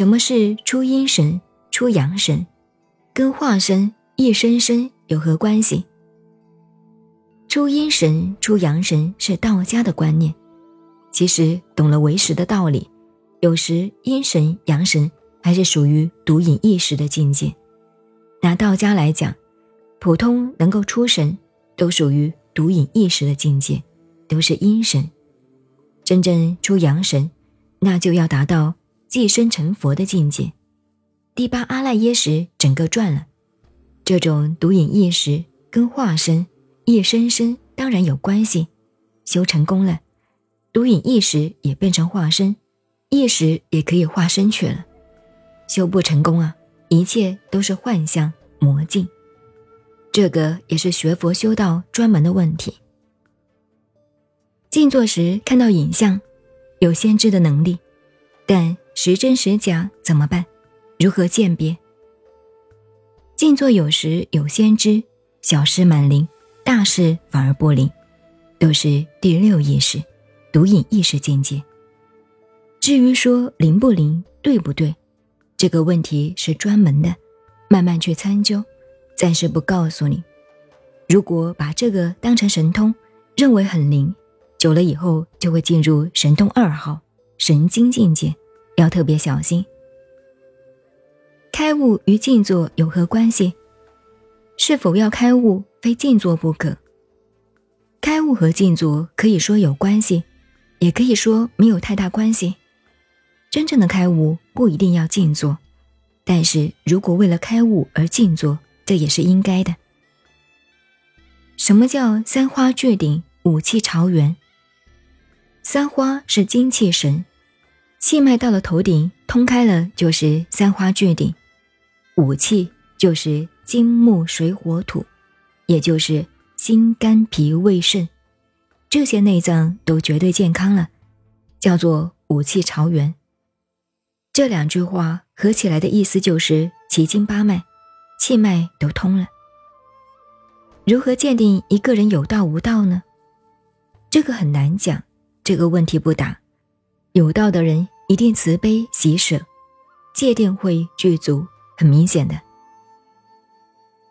什么是出阴神、出阳神，跟化身、一生身有何关系？出阴神、出阳神是道家的观念。其实懂了为实的道理，有时阴神、阳神还是属于独隐一时的境界。拿道家来讲，普通能够出神，都属于独隐一时的境界，都是阴神。真正出阳神，那就要达到寄生成佛的境界。第八阿赖耶识整个转了，这种独隐意识跟化身。一生生当然有关系，修成功了，独隐意识也变成化身，意识也可以化身去了。修不成功啊，一切都是幻象魔镜。这个也是学佛修道专门的问题。静坐时看到影像，有先知的能力，但时真时假怎么办？如何鉴别？静坐有时有先知，小事满灵。大事反而不灵，都是第六意识、独隐意识境界。至于说灵不灵、对不对，这个问题是专门的，慢慢去参究，暂时不告诉你。如果把这个当成神通，认为很灵，久了以后就会进入神通二号神经境界，要特别小心。开悟与静坐有何关系？是否要开悟？非静坐不可。开悟和静坐可以说有关系，也可以说没有太大关系。真正的开悟不一定要静坐，但是如果为了开悟而静坐，这也是应该的。什么叫三花聚顶，五气朝元？三花是精气神，气脉到了头顶通开了，就是三花聚顶。五气就是金木水火土。也就是心肝脾胃肾这些内脏都绝对健康了，叫做五气朝元。这两句话合起来的意思就是奇经八脉、气脉都通了。如何鉴定一个人有道无道呢？这个很难讲，这个问题不答。有道的人一定慈悲喜舍，戒定慧具足，很明显的。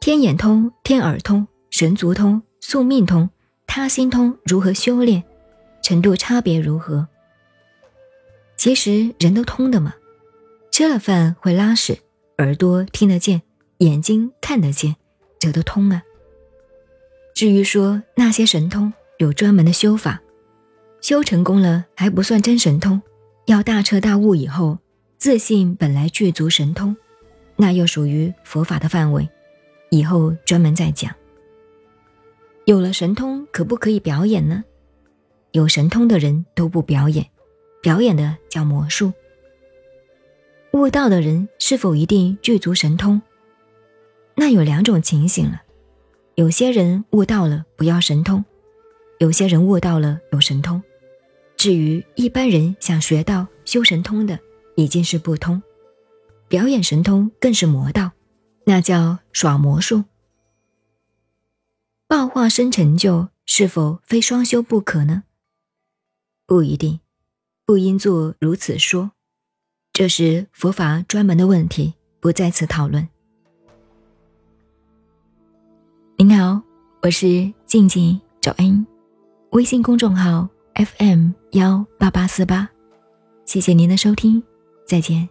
天眼通、天耳通、神足通、宿命通、他心通，如何修炼？程度差别如何？其实人都通的嘛。吃了饭会拉屎，耳朵听得见，眼睛看得见，这都通啊。至于说那些神通，有专门的修法，修成功了还不算真神通，要大彻大悟以后，自信本来具足神通，那又属于佛法的范围。以后专门再讲。有了神通，可不可以表演呢？有神通的人都不表演，表演的叫魔术。悟道的人是否一定具足神通？那有两种情形了。有些人悟到了不要神通，有些人悟到了有神通。至于一般人想学道修神通的，已经是不通。表演神通更是魔道。那叫耍魔术。报化身成就是否非双修不可呢？不一定，不应做如此说。这是佛法专门的问题，不在此讨论。您好，我是静静找恩，微信公众号 FM 幺八八四八，谢谢您的收听，再见。